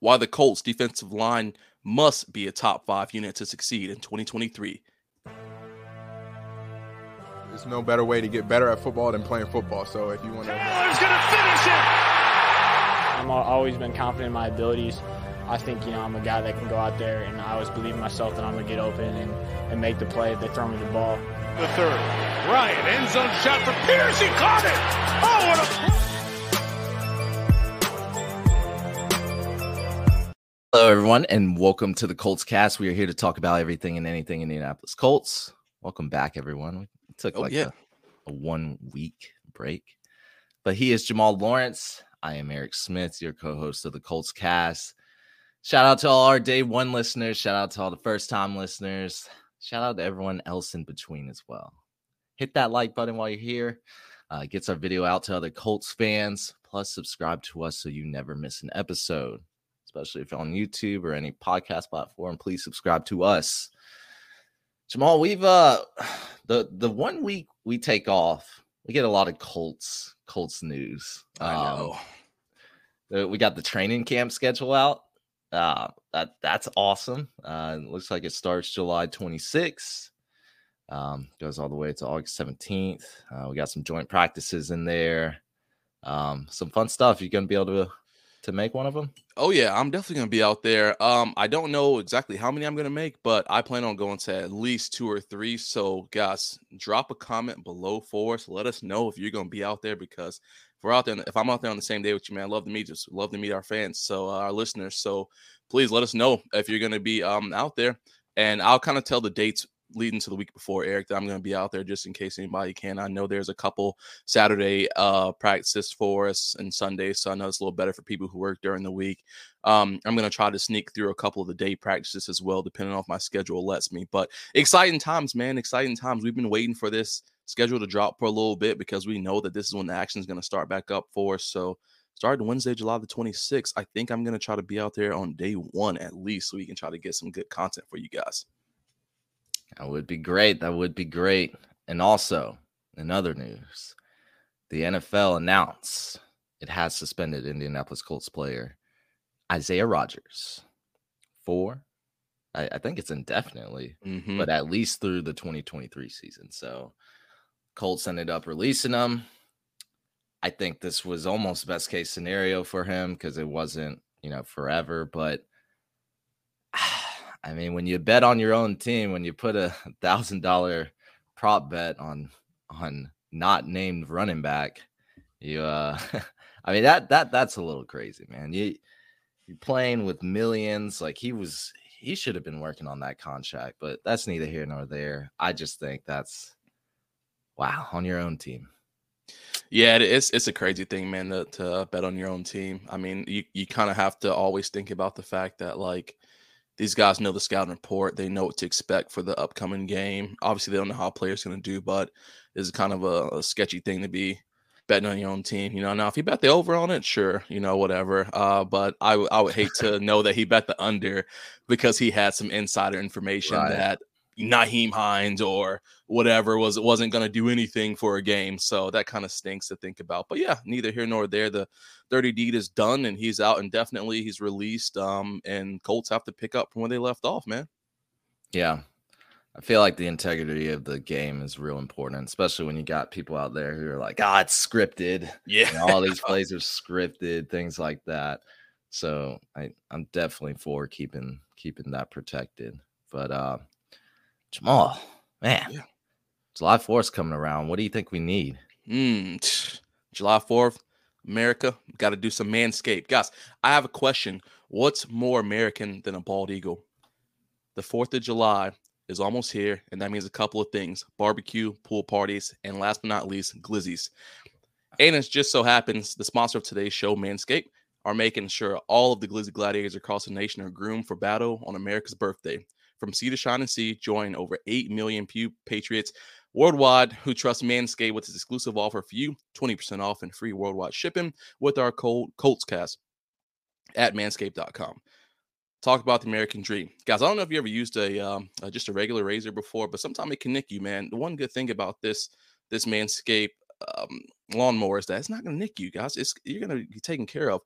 why the Colts defensive line must be a top five unit to succeed in 2023. There's no better way to get better at football than playing football. So if you want to, Taylor's going to finish it. I've always been confident in my abilities. I think, you know, I'm a guy that can go out there and I always believe in myself that I'm going to get open and, and make the play if they throw me the ball. The third. Ryan, end zone shot for Pierce. He caught it. Oh, what a. Hello, everyone, and welcome to the Colts cast. We are here to talk about everything and anything Indianapolis Colts. Welcome back, everyone. We took oh, like yeah. a, a one week break, but he is Jamal Lawrence. I am Eric Smith, your co host of the Colts cast. Shout out to all our day one listeners. Shout out to all the first time listeners. Shout out to everyone else in between as well. Hit that like button while you're here. Uh, gets our video out to other Colts fans. Plus, subscribe to us so you never miss an episode. Especially if you're on YouTube or any podcast platform, please subscribe to us. Jamal, we've uh the the one week we take off, we get a lot of Colts Colts news. I know. Um, we got the training camp schedule out. Uh, that that's awesome. Uh, it looks like it starts July 26th. Um, goes all the way to August 17th. Uh, we got some joint practices in there. Um, some fun stuff. You're gonna be able to to make one of them? Oh yeah, I'm definitely gonna be out there. Um, I don't know exactly how many I'm gonna make, but I plan on going to at least two or three. So guys, drop a comment below for us. Let us know if you're gonna be out there because if we're out there, if I'm out there on the same day with you, man, I love to meet just love to meet our fans, so uh, our listeners. So please let us know if you're gonna be um out there, and I'll kind of tell the dates leading to the week before Eric that I'm going to be out there just in case anybody can. I know there's a couple Saturday uh practices for us and Sunday, so I know it's a little better for people who work during the week. Um, I'm going to try to sneak through a couple of the day practices as well, depending on if my schedule lets me. But exciting times, man! Exciting times. We've been waiting for this schedule to drop for a little bit because we know that this is when the action is going to start back up for us. So starting Wednesday, July the 26th, I think I'm going to try to be out there on day one at least so we can try to get some good content for you guys. That would be great. That would be great. And also, in other news, the NFL announced it has suspended Indianapolis Colts player Isaiah Rodgers for, I, I think it's indefinitely, mm-hmm. but at least through the 2023 season. So Colts ended up releasing him. I think this was almost best case scenario for him because it wasn't, you know, forever, but I mean, when you bet on your own team, when you put a thousand dollar prop bet on on not named running back, you uh I mean that that that's a little crazy, man. You you're playing with millions. Like he was he should have been working on that contract, but that's neither here nor there. I just think that's wow on your own team. Yeah, it's it's a crazy thing, man, to, to bet on your own team. I mean, you, you kind of have to always think about the fact that like these guys know the scouting report. They know what to expect for the upcoming game. Obviously, they don't know how players are going to do, but it's kind of a, a, sketchy thing to be betting on your own team. You know, now if you bet the over on it, sure, you know, whatever. Uh, but I, w- I would hate to know that he bet the under because he had some insider information right. that Nyheim Hines or whatever was it wasn't going to do anything for a game. So that kind of stinks to think about. But yeah, neither here nor there. The dirty deed is done and he's out indefinitely. He's released. Um, and Colts have to pick up from where they left off, man. Yeah. I feel like the integrity of the game is real important, especially when you got people out there who are like, "Ah, oh, it's scripted." Yeah, know, all these plays are scripted, things like that. So I, I'm definitely for keeping keeping that protected. But uh, Jamal, man, yeah. July 4th coming around. What do you think we need? Mm, July 4th, America, got to do some manscape. Guys, I have a question. What's more American than a bald eagle? The 4th of July is almost here, and that means a couple of things barbecue, pool parties, and last but not least, glizzies. And it just so happens the sponsor of today's show, Manscaped, are making sure all of the glizzy gladiators across the nation are groomed for battle on America's birthday. From sea to shining sea, join over 8 million Pew Patriots worldwide who trust Manscaped with its exclusive offer for you 20% off and free worldwide shipping with our Col- Colts cast at manscaped.com. Talk about the American dream. Guys, I don't know if you ever used a uh, just a regular razor before, but sometimes it can nick you, man. The one good thing about this this Manscaped um, lawnmower is that it's not going to nick you, guys. It's you're going to be taken care of.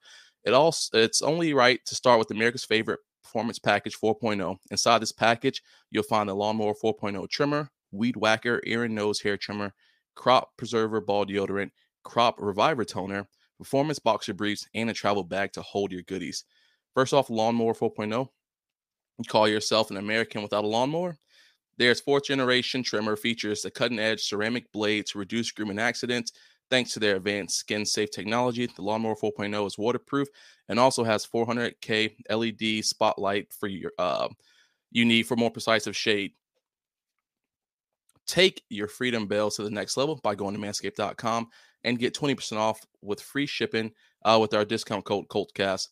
It all it's only right to start with America's favorite performance package 4.0. Inside this package, you'll find the lawnmower 4.0 trimmer, weed whacker, ear and nose hair trimmer, crop preserver ball deodorant, crop reviver toner, performance boxer briefs, and a travel bag to hold your goodies. First off, lawnmower 4.0. You call yourself an American without a lawnmower? There's fourth generation trimmer features the cutting edge ceramic blade to reduce grooming accidents. Thanks to their advanced skin safe technology, the Lawnmower 4.0 is waterproof and also has 400K LED spotlight for your uh, you need for more precise shade. Take your freedom bells to the next level by going to manscaped.com and get 20% off with free shipping uh, with our discount code COLTCAST.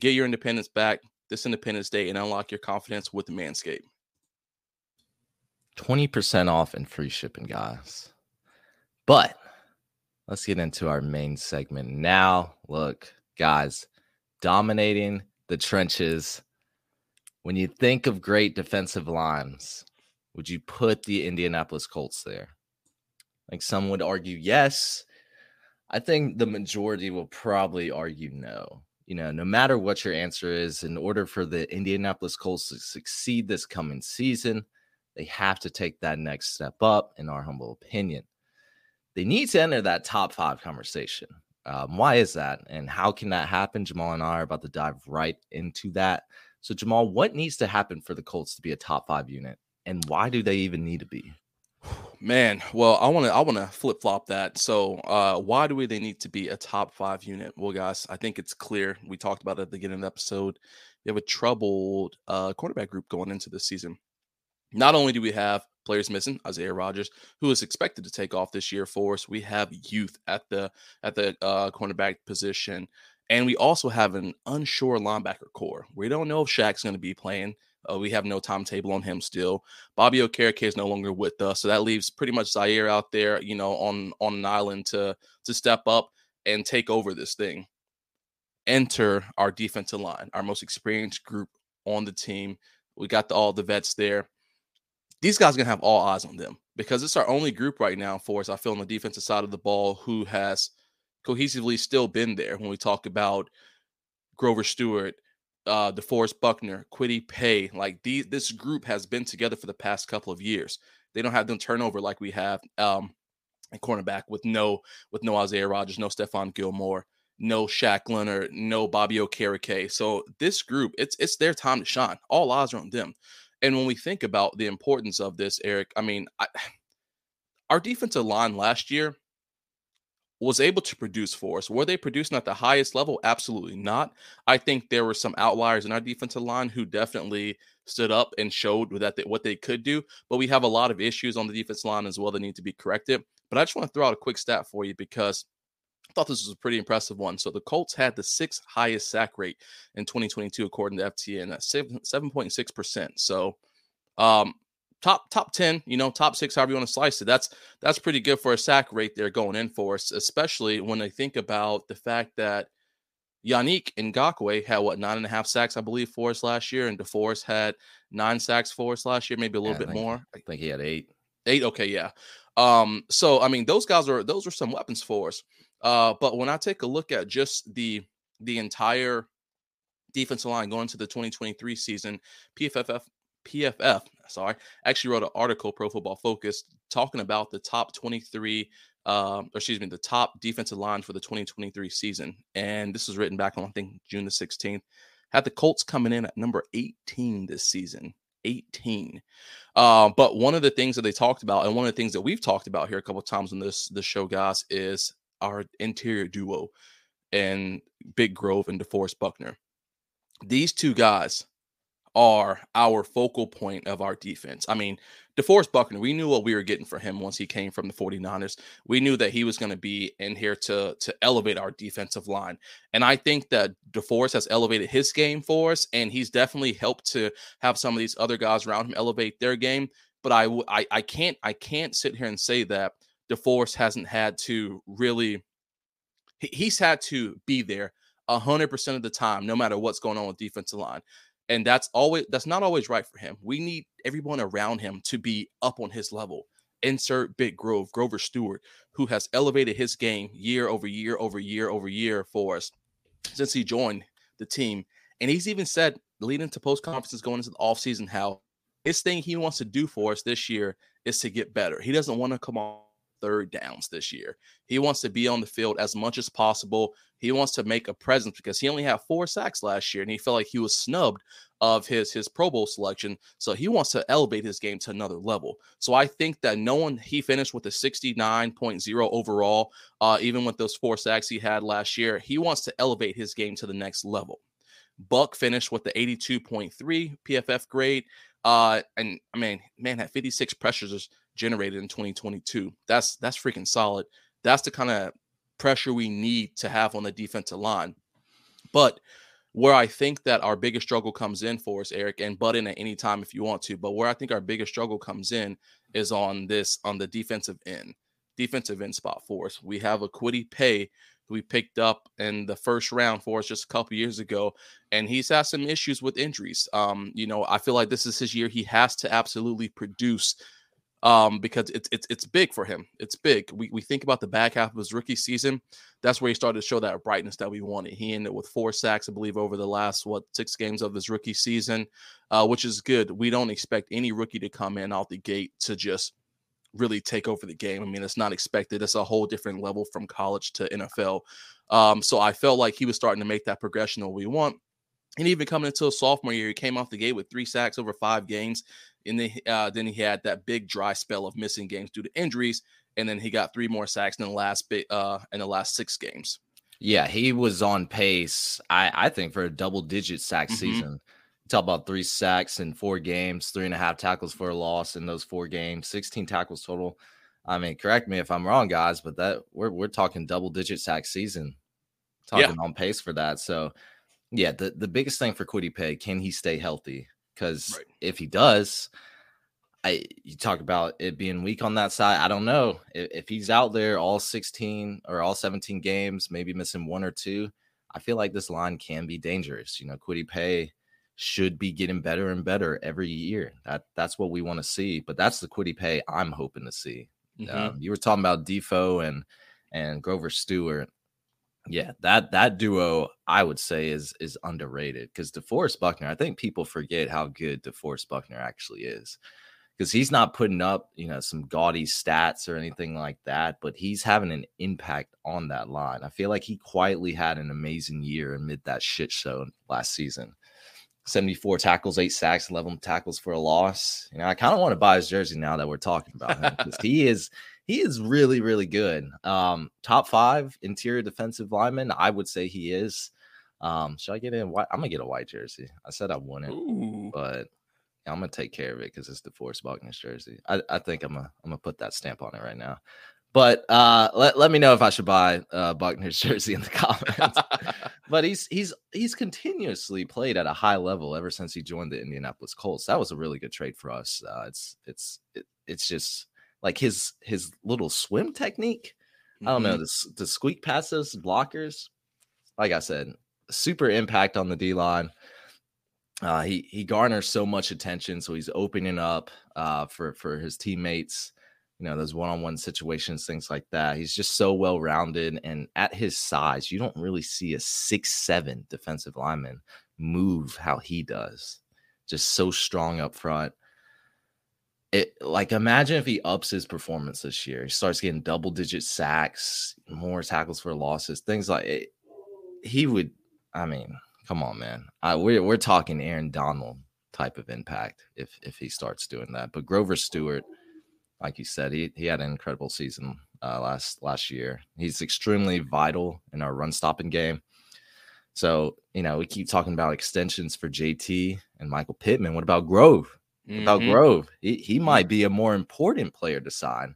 Get your independence back this Independence Day and unlock your confidence with Manscaped. 20% off and free shipping, guys. But let's get into our main segment now. Look, guys, dominating the trenches. When you think of great defensive lines, would you put the Indianapolis Colts there? Like some would argue yes. I think the majority will probably argue no. You know, no matter what your answer is, in order for the Indianapolis Colts to succeed this coming season, they have to take that next step up, in our humble opinion. They need to enter that top five conversation. Um, why is that? And how can that happen? Jamal and I are about to dive right into that. So, Jamal, what needs to happen for the Colts to be a top five unit? And why do they even need to be? Man, well, I want to I want to flip flop that. So, uh, why do we they need to be a top five unit? Well, guys, I think it's clear. We talked about it at the beginning of the episode. You have a troubled uh, quarterback group going into this season. Not only do we have players missing, Isaiah Rodgers, who is expected to take off this year for us, we have youth at the at the uh, cornerback position, and we also have an unsure linebacker corps. We don't know if Shaq's going to be playing. Uh, we have no timetable on him still. Bobby Okereke is no longer with us, so that leaves pretty much Zaire out there, you know, on on an island to to step up and take over this thing. Enter our defensive line, our most experienced group on the team. We got the, all the vets there these guys are gonna have all eyes on them because it's our only group right now for us. I feel on the defensive side of the ball who has cohesively still been there when we talk about Grover Stewart, uh, DeForest Buckner, Kwity Paye. Like these, this group has been together for the past couple of years. They don't have them turnover like we have um, at cornerback with no with no Isaiah Rodgers, no Stephon Gilmore, no Shaq Leonard, no Bobby Okereke. So this group, it's it's their time to shine. All eyes are on them. And when we think about the importance of this, Eric, I mean, I, our defensive line last year was able to produce for us. Were they producing at the highest level? Absolutely not. I think there were some outliers in our defensive line who definitely stood up and showed that they, what they could do. But we have a lot of issues on the defense line as well that need to be corrected. But I just want to throw out a quick stat for you because I thought this was a pretty impressive one. So the Colts had the sixth highest sack rate in 2022, according to FTN, at 7.6%. So um, top top 10, you know, top six, however you want to slice it. That's that's pretty good for a sack rate there going in for us, especially when I think about the fact that Yannick Ngakoue had what nine and a half sacks, I believe, for us last year, and DeForest had nine sacks for us last year, maybe a little yeah, bit think, more. I think he had eight. Eight, okay, yeah. Um, so I mean, those guys are those are some weapons for us. Uh, but when I take a look at just the the entire defensive line going to the 2023 season, PFF PFF, sorry, actually wrote an article, Pro Football Focus, talking about the top 23, uh, or excuse me, the top defensive line for the 2023 season. And this was written back on, I think, June the 16th. Had the Colts coming in at number 18 this season. 18. Uh, but one of the things that they talked about, and one of the things that we've talked about here a couple times on this this show, guys, is our interior duo and Big Grove and DeForest Buckner. These two guys are our focal point of our defense. I mean, DeForest Buckner, we knew what we were getting for him once he came from the 49ers. We knew that he was going to be in here to to elevate our defensive line. And I think that DeForest has elevated his game for us and he's definitely helped to have some of these other guys around him elevate their game, but I I, I can't I can't sit here and say that DeForest hasn't had to really he's had to be there 100% of the time no matter what's going on with defensive line and that's always that's not always right for him we need everyone around him to be up on his level insert big grove grover stewart who has elevated his game year over year over year over year for us since he joined the team. And he's even said, leading to post conferences going into the offseason, how his thing he wants to do for us this year is to get better. He doesn't want to come on third downs this year. He wants to be on the field as much as possible. He wants to make a presence because he only had four sacks last year and he felt like he was snubbed of his his Pro Bowl selection. So he wants to elevate his game to another level. So I think that knowing he finished with a 69.0 overall, uh, even with those four sacks he had last year, he wants to elevate his game to the next level. Buck finished with the 82.3 PFF grade. Uh, and I mean, man had 56 pressures generated in 2022. That's that's freaking solid. That's the kind of pressure we need to have on the defensive line. But where I think that our biggest struggle comes in for us, Eric, and butt in at any time if you want to, but where I think our biggest struggle comes in is on this on the defensive end, defensive end spot for us. We have a Kwity Paye we picked up in the first round for us just a couple years ago, and he's had some issues with injuries. Um, you know, I feel like this is his year. He has to absolutely produce um, because it's it's it's big for him. It's big. We we think about the back half of his rookie season. That's where he started to show that brightness that we wanted. He ended with four sacks, I believe, over the last what six games of his rookie season, uh, which is good. We don't expect any rookie to come in out the gate to just really take over the game. I mean, it's not expected. It's a whole different level from college to NFL. Um, so I felt like he was starting to make that progression that we want. And even coming into a sophomore year, he came off the gate with three sacks over five games. And then, uh, then he had that big dry spell of missing games due to injuries. And then he got three more sacks in the last bit uh, in the last six games. Yeah, he was on pace. I I think for a double digit sack mm-hmm. season talk about three sacks in four games, three and a half tackles for a loss in those four games, 16 tackles total. I mean, correct me if I'm wrong, guys, but that we're we're talking double digit sack season, talking yeah. on pace for that. So, yeah, the the biggest thing for Kwity Paye, can he stay healthy? Because right. if he does, I you talk about it being weak on that side. I don't know if, if he's out there all 16 or all 17 games, maybe missing one or two. I feel like this line can be dangerous. You know, Kwity Paye should be getting better and better every year. That that's what we want to see. But that's the Kwity Paye I'm hoping to see. Mm-hmm. Um, you were talking about Defoe and and Grover Stewart. Yeah, that that duo I would say is is underrated because DeForest Buckner. I think people forget how good DeForest Buckner actually is because he's not putting up you know some gaudy stats or anything like that, but he's having an impact on that line. I feel like he quietly had an amazing year amid that shit show last season. 74 tackles, eight sacks, 11 tackles for a loss. You know, I kind of want to buy his jersey now that we're talking about him because he is he is really really good. Um, top five interior defensive lineman, I would say he is. Um, should I get in? White? I'm gonna get a white jersey. I said I wouldn't, Ooh. but I'm gonna take care of it because it's DeForest Buckner's jersey. I, I think I'm gonna I'm gonna put that stamp on it right now. But uh, let, let me know if I should buy uh, Buckner's jersey in the comments. but he's he's he's continuously played at a high level ever since he joined the Indianapolis Colts. That was a really good trade for us. Uh, it's it's it, it's just like his his little swim technique. Mm-hmm. I don't know mm-hmm. the the squeak passes, blockers. Like I said, super impact on the D line. Uh, he he garners so much attention, so he's opening up uh, for for his teammates you know those one-on-one situations things like that he's just so well rounded and at his size you don't really see a six seven defensive lineman move how he does just so strong up front it like imagine if he ups his performance this year he starts getting double digit sacks more tackles for losses things like it he would i mean come on man I, we're, we're talking aaron donald type of impact if if he starts doing that but grover stewart like you said, he he had an incredible season uh, last last year. He's extremely vital in our run stopping game. So you know we keep talking about extensions for JT and Michael Pittman. What about Grove? Mm-hmm. About Grove, he he might be a more important player to sign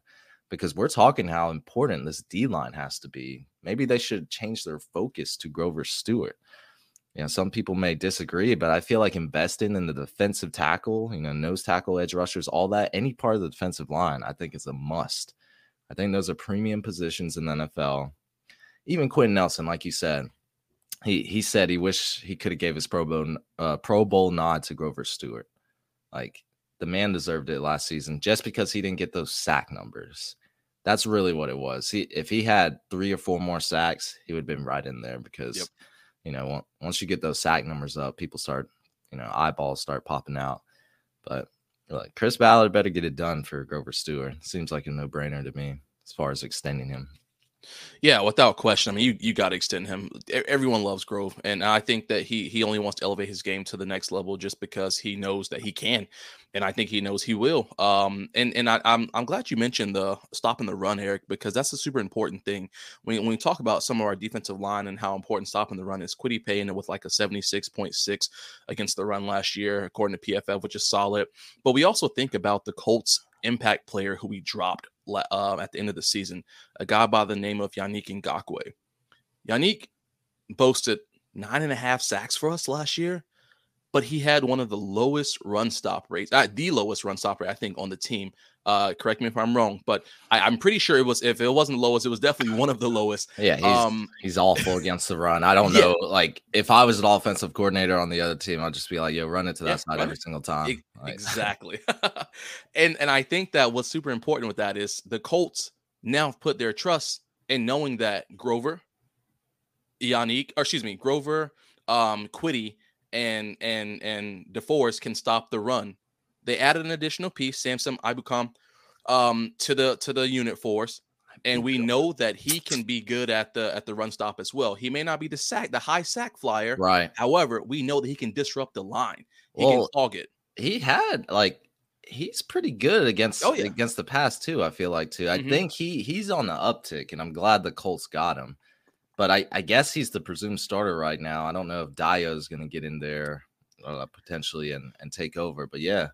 because we're talking how important this D line has to be. Maybe they should change their focus to Grover Stewart you know, some people may disagree, but I feel like investing in the defensive tackle, you know, nose tackle, edge rushers, all that, any part of the defensive line, I think is a must. I think those are premium positions in the NFL. Even Quenton Nelson, like you said, he he said he wished he could have gave his Pro Bowl uh, Pro Bowl nod to Grover Stewart. Like the man deserved it last season just because he didn't get those sack numbers. That's really what it was. He if he had three or four more sacks, he would have been right in there because. Yep you know, once you get those sack numbers up, people start, you know, eyeballs start popping out. But like Chris Ballard better get it done for Grover Stewart. Seems like a no brainer to me as far as extending him. Yeah, without question. I mean, you, you got to extend him. Everyone loves Grove, and I think that he he only wants to elevate his game to the next level just because he knows that he can, and I think he knows he will. Um, and and I, I'm, I'm glad you mentioned the stopping the run, Eric, because that's a super important thing. When when we talk about some of our defensive line and how important stopping the run is, Kwity Paye with like a 76.6 against the run last year, according to PFF, which is solid. But we also think about the Colts impact player who we dropped uh, at the end of the season, a guy by the name of Yannick Ngakoue. Yannick boasted nine and a half sacks for us last year, but he had one of the lowest run stop rates, uh, the lowest run stop rate, I think, on the team. Uh, correct me if I'm wrong, but I, am pretty sure it was. If it wasn't lowest, it was definitely one of the lowest. Yeah, he's, um, he's awful against the run. I don't know. Like if I was an offensive coordinator on the other team, I'd just be like, "Yo, run it to that yeah, side every single time." It, like, exactly. and and I think that what's super important with that is the Colts now put their trust in knowing that Grover, Yannick, or excuse me, Grover, um, Kwity, and and and DeForest can stop the run they added an additional piece, Samson Ebukam, um, to the to the unit force, and we know that he can be good at the at the run stop as well. He may not be the sack, the high sack flyer, right? However, we know that he can disrupt the line. He well, can clog it. He had like he's pretty good against oh, yeah. against the pass too. I feel like too. I mm-hmm. think he he's on the uptick, and I'm glad the Colts got him. But I, I guess he's the presumed starter right now. I don't know if Dayo is going to get in there uh, potentially and and take over. But yeah,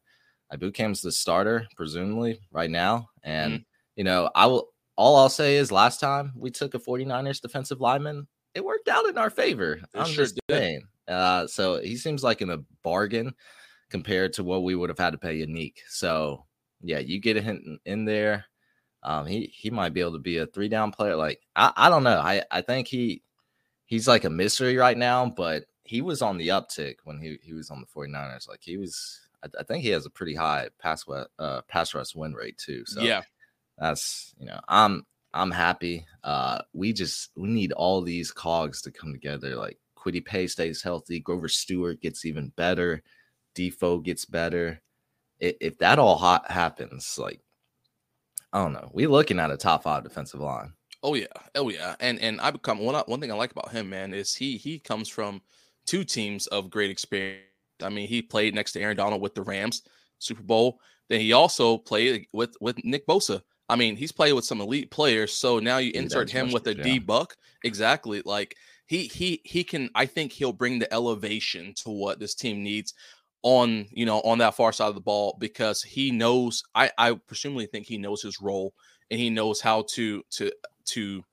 Ebukam's the starter, presumably, right now. And, mm-hmm. you know, I will all I'll say is last time we took a 49ers defensive lineman, it worked out in our favor. It I'm sure just saying. Uh, so he seems like in a bargain compared to what we would have had to pay Yannick. So yeah, you get him in there. Um, he he might be able to be a three down player. Like I, I don't know. I, I think he he's like a mystery right now, but he was on the uptick when he, he was on the 49ers. Like he was I, I think he has a pretty high pass uh, pass rush win rate too. So yeah, that's you know I'm I'm happy. Uh, we just we need all these cogs to come together. Like Kwity Paye stays healthy, Grover Stewart gets even better, Defoe gets better. If, if that all happens, like I don't know, we looking at a top five defensive line. Oh yeah, oh yeah, and and Ebukam one one thing I like about him, man, is he he comes from two teams of great experience I mean, he played next to Aaron Donald with the Rams Super Bowl. Then he also played with with Nick Bosa. I mean, he's played with some elite players. So now you insert him with a D buck. Exactly. Like he he he can. I think he'll bring the elevation to what this team needs on you know on that far side of the ball because he knows. I I presumably think he knows his role and he knows how to to to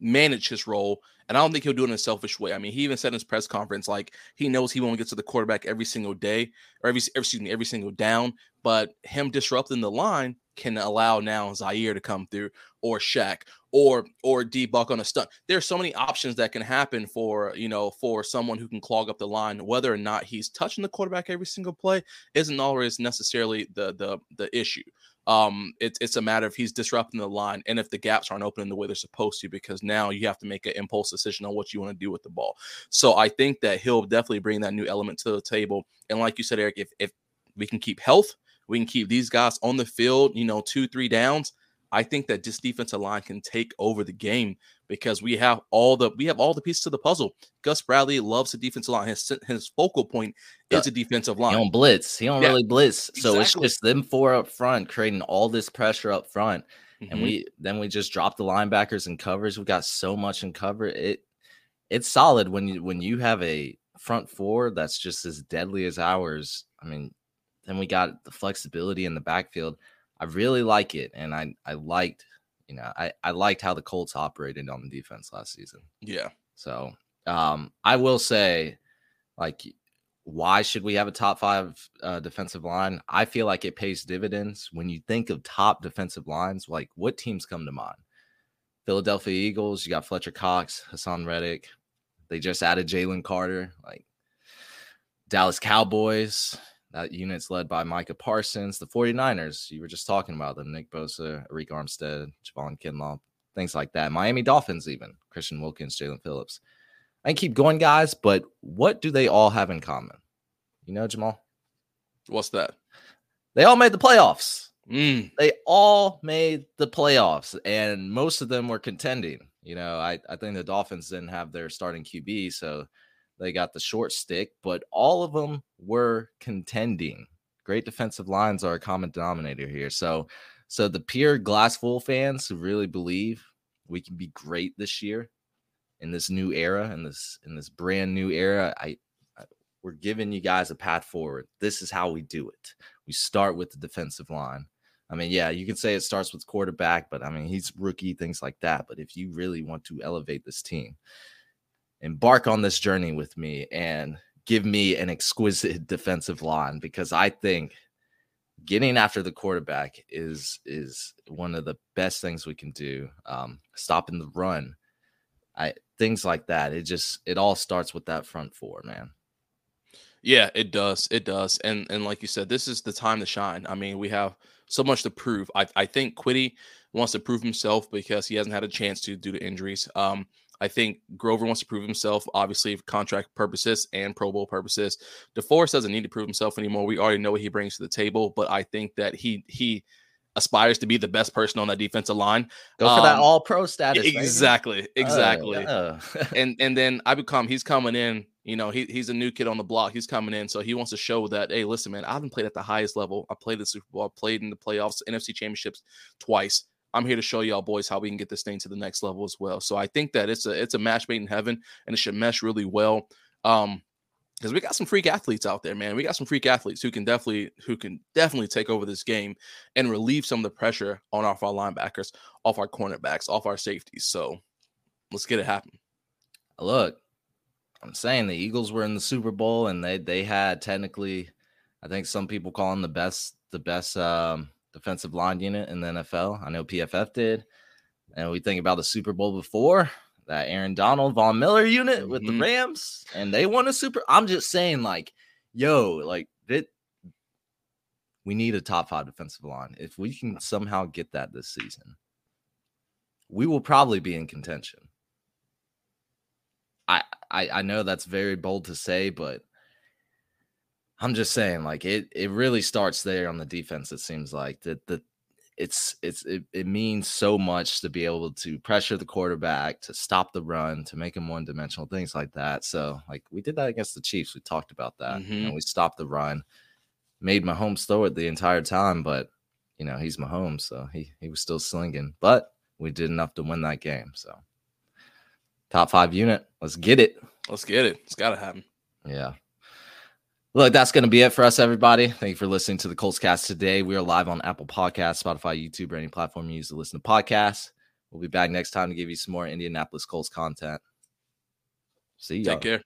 manage his role and I don't think he'll do it in a selfish way. I mean, he even said in his press conference, like he knows he won't get to the quarterback every single day or every excuse me, every single down. But him disrupting the line can allow now Zaire to come through or Shaq or or D Buck on a stunt. There's so many options that can happen for you know for someone who can clog up the line. Whether or not he's touching the quarterback every single play isn't always necessarily the the the issue. Um, it's it's a matter of he's disrupting the line and if the gaps aren't opening the way they're supposed to, because now you have to make an impulse decision on what you want to do with the ball. So I think that he'll definitely bring that new element to the table. And like you said, Eric, if if we can keep health, we can keep these guys on the field, you know, two, three downs. I think that this defensive line can take over the game because we have all the we have all the pieces to the puzzle. Gus Bradley loves the defensive line. His his focal point is a defensive line. He don't blitz. He don't yeah, really blitz. So exactly. it's just them four up front creating all this pressure up front. Mm-hmm. And we then we just drop the linebackers and covers. We got so much in cover. It it's solid when you when you have a front four that's just as deadly as ours. I mean, then we got the flexibility in the backfield. I really like it, and I I liked you know I I liked how the Colts operated on the defense last season. Yeah. So um I will say, like, why should we have a top five uh, defensive line? I feel like it pays dividends when you think of top defensive lines. Like, what teams come to mind? Philadelphia Eagles. You got Fletcher Cox, Haason Reddick. They just added Jalen Carter. Like Dallas Cowboys. That unit's led by Micah Parsons. The 49ers, you were just talking about them Nick Bosa, Arik Armstead, Javon Kinlaw, things like that. Miami Dolphins, even Christian Wilkins, Jaelan Phillips. I can keep going, guys, but what do they all have in common? You know, Jamal? What's that? They all made the playoffs. Mm, They all made the playoffs, and most of them were contending. You know, I, I think the Dolphins didn't have their starting QB, so they got the short stick, but all of them were contending. Great defensive lines are a common denominator here. So, so the pure glass full fans who really believe we can be great this year in this new era, in this in this brand new era, I, I we're giving you guys a path forward. This is how we do it. We start with the defensive line. I mean, yeah, you can say it starts with quarterback, but I mean, he's rookie, things like that. But if you really want to elevate this team, embark on this journey with me and give me an exquisite defensive line because I think getting after the quarterback is is one of the best things we can do. Um, stopping the run, I things like that. It just it all starts with that front four, man. yeah, it does. It does. And and like you said, this is the time to shine. I mean, we have so much to prove. I I think Kwity wants to prove himself because he hasn't had a chance to due to injuries. Um, I think Grover wants to prove himself, obviously, for contract purposes and Pro Bowl purposes. DeForest doesn't need to prove himself anymore. We already know what he brings to the table, but I think that he he aspires to be the best person on that defensive line. Go for that Um, all pro status. Exactly, exactly. Uh, and and then Ebukam he's coming in. You know, he, he's a new kid on the block. He's coming in, so he wants to show that. Hey, listen, man, I haven't played at the highest level. I played the Super Bowl. I played in the playoffs, NFC Championships twice. I'm here to show y'all boys how we can get this thing to the next level as well. So I think that it's a it's a match made in heaven, and it should mesh really well. Um, because we got some freak athletes out there, man. We got some freak athletes who can definitely who can definitely take over this game and relieve some of the pressure on off our linebackers, off our cornerbacks, off our safeties. So let's get it happen. look, I'm saying the Eagles were in the Super Bowl and they they had technically, I think some people call them the best the best um, defensive line unit in the NFL. I know PFF did, and we think about the Super Bowl before that Aaron Donald Von Miller unit with the Mhm. Rams, and they won a Super. I'm just saying, like, yo, like that. We need a top five defensive line. If we can somehow get that this season, we will probably be in contention. I, I I know that's very bold to say, but I'm just saying, like it it really starts there on the defense. It seems like that the it's it's it, it means so much to be able to pressure the quarterback, to stop the run, to make him one dimensional, things like that. So like we did that against the Chiefs. We talked about that. Know, Mhm. we stopped the run, made Mahomes throw it the entire time, but you know he's Mahomes, so he he was still slinging. But we did enough to win that game. So top five unit, let's get it. Let's get it. It's gotta happen. Yeah. Look, that's going to be it for us, everybody. Thank you for listening to the Colts cast today. We are live on Apple Podcasts, Spotify, YouTube, or any platform you use to listen to podcasts. We'll be back next time to give you some more Indianapolis Colts content. See you. Take care.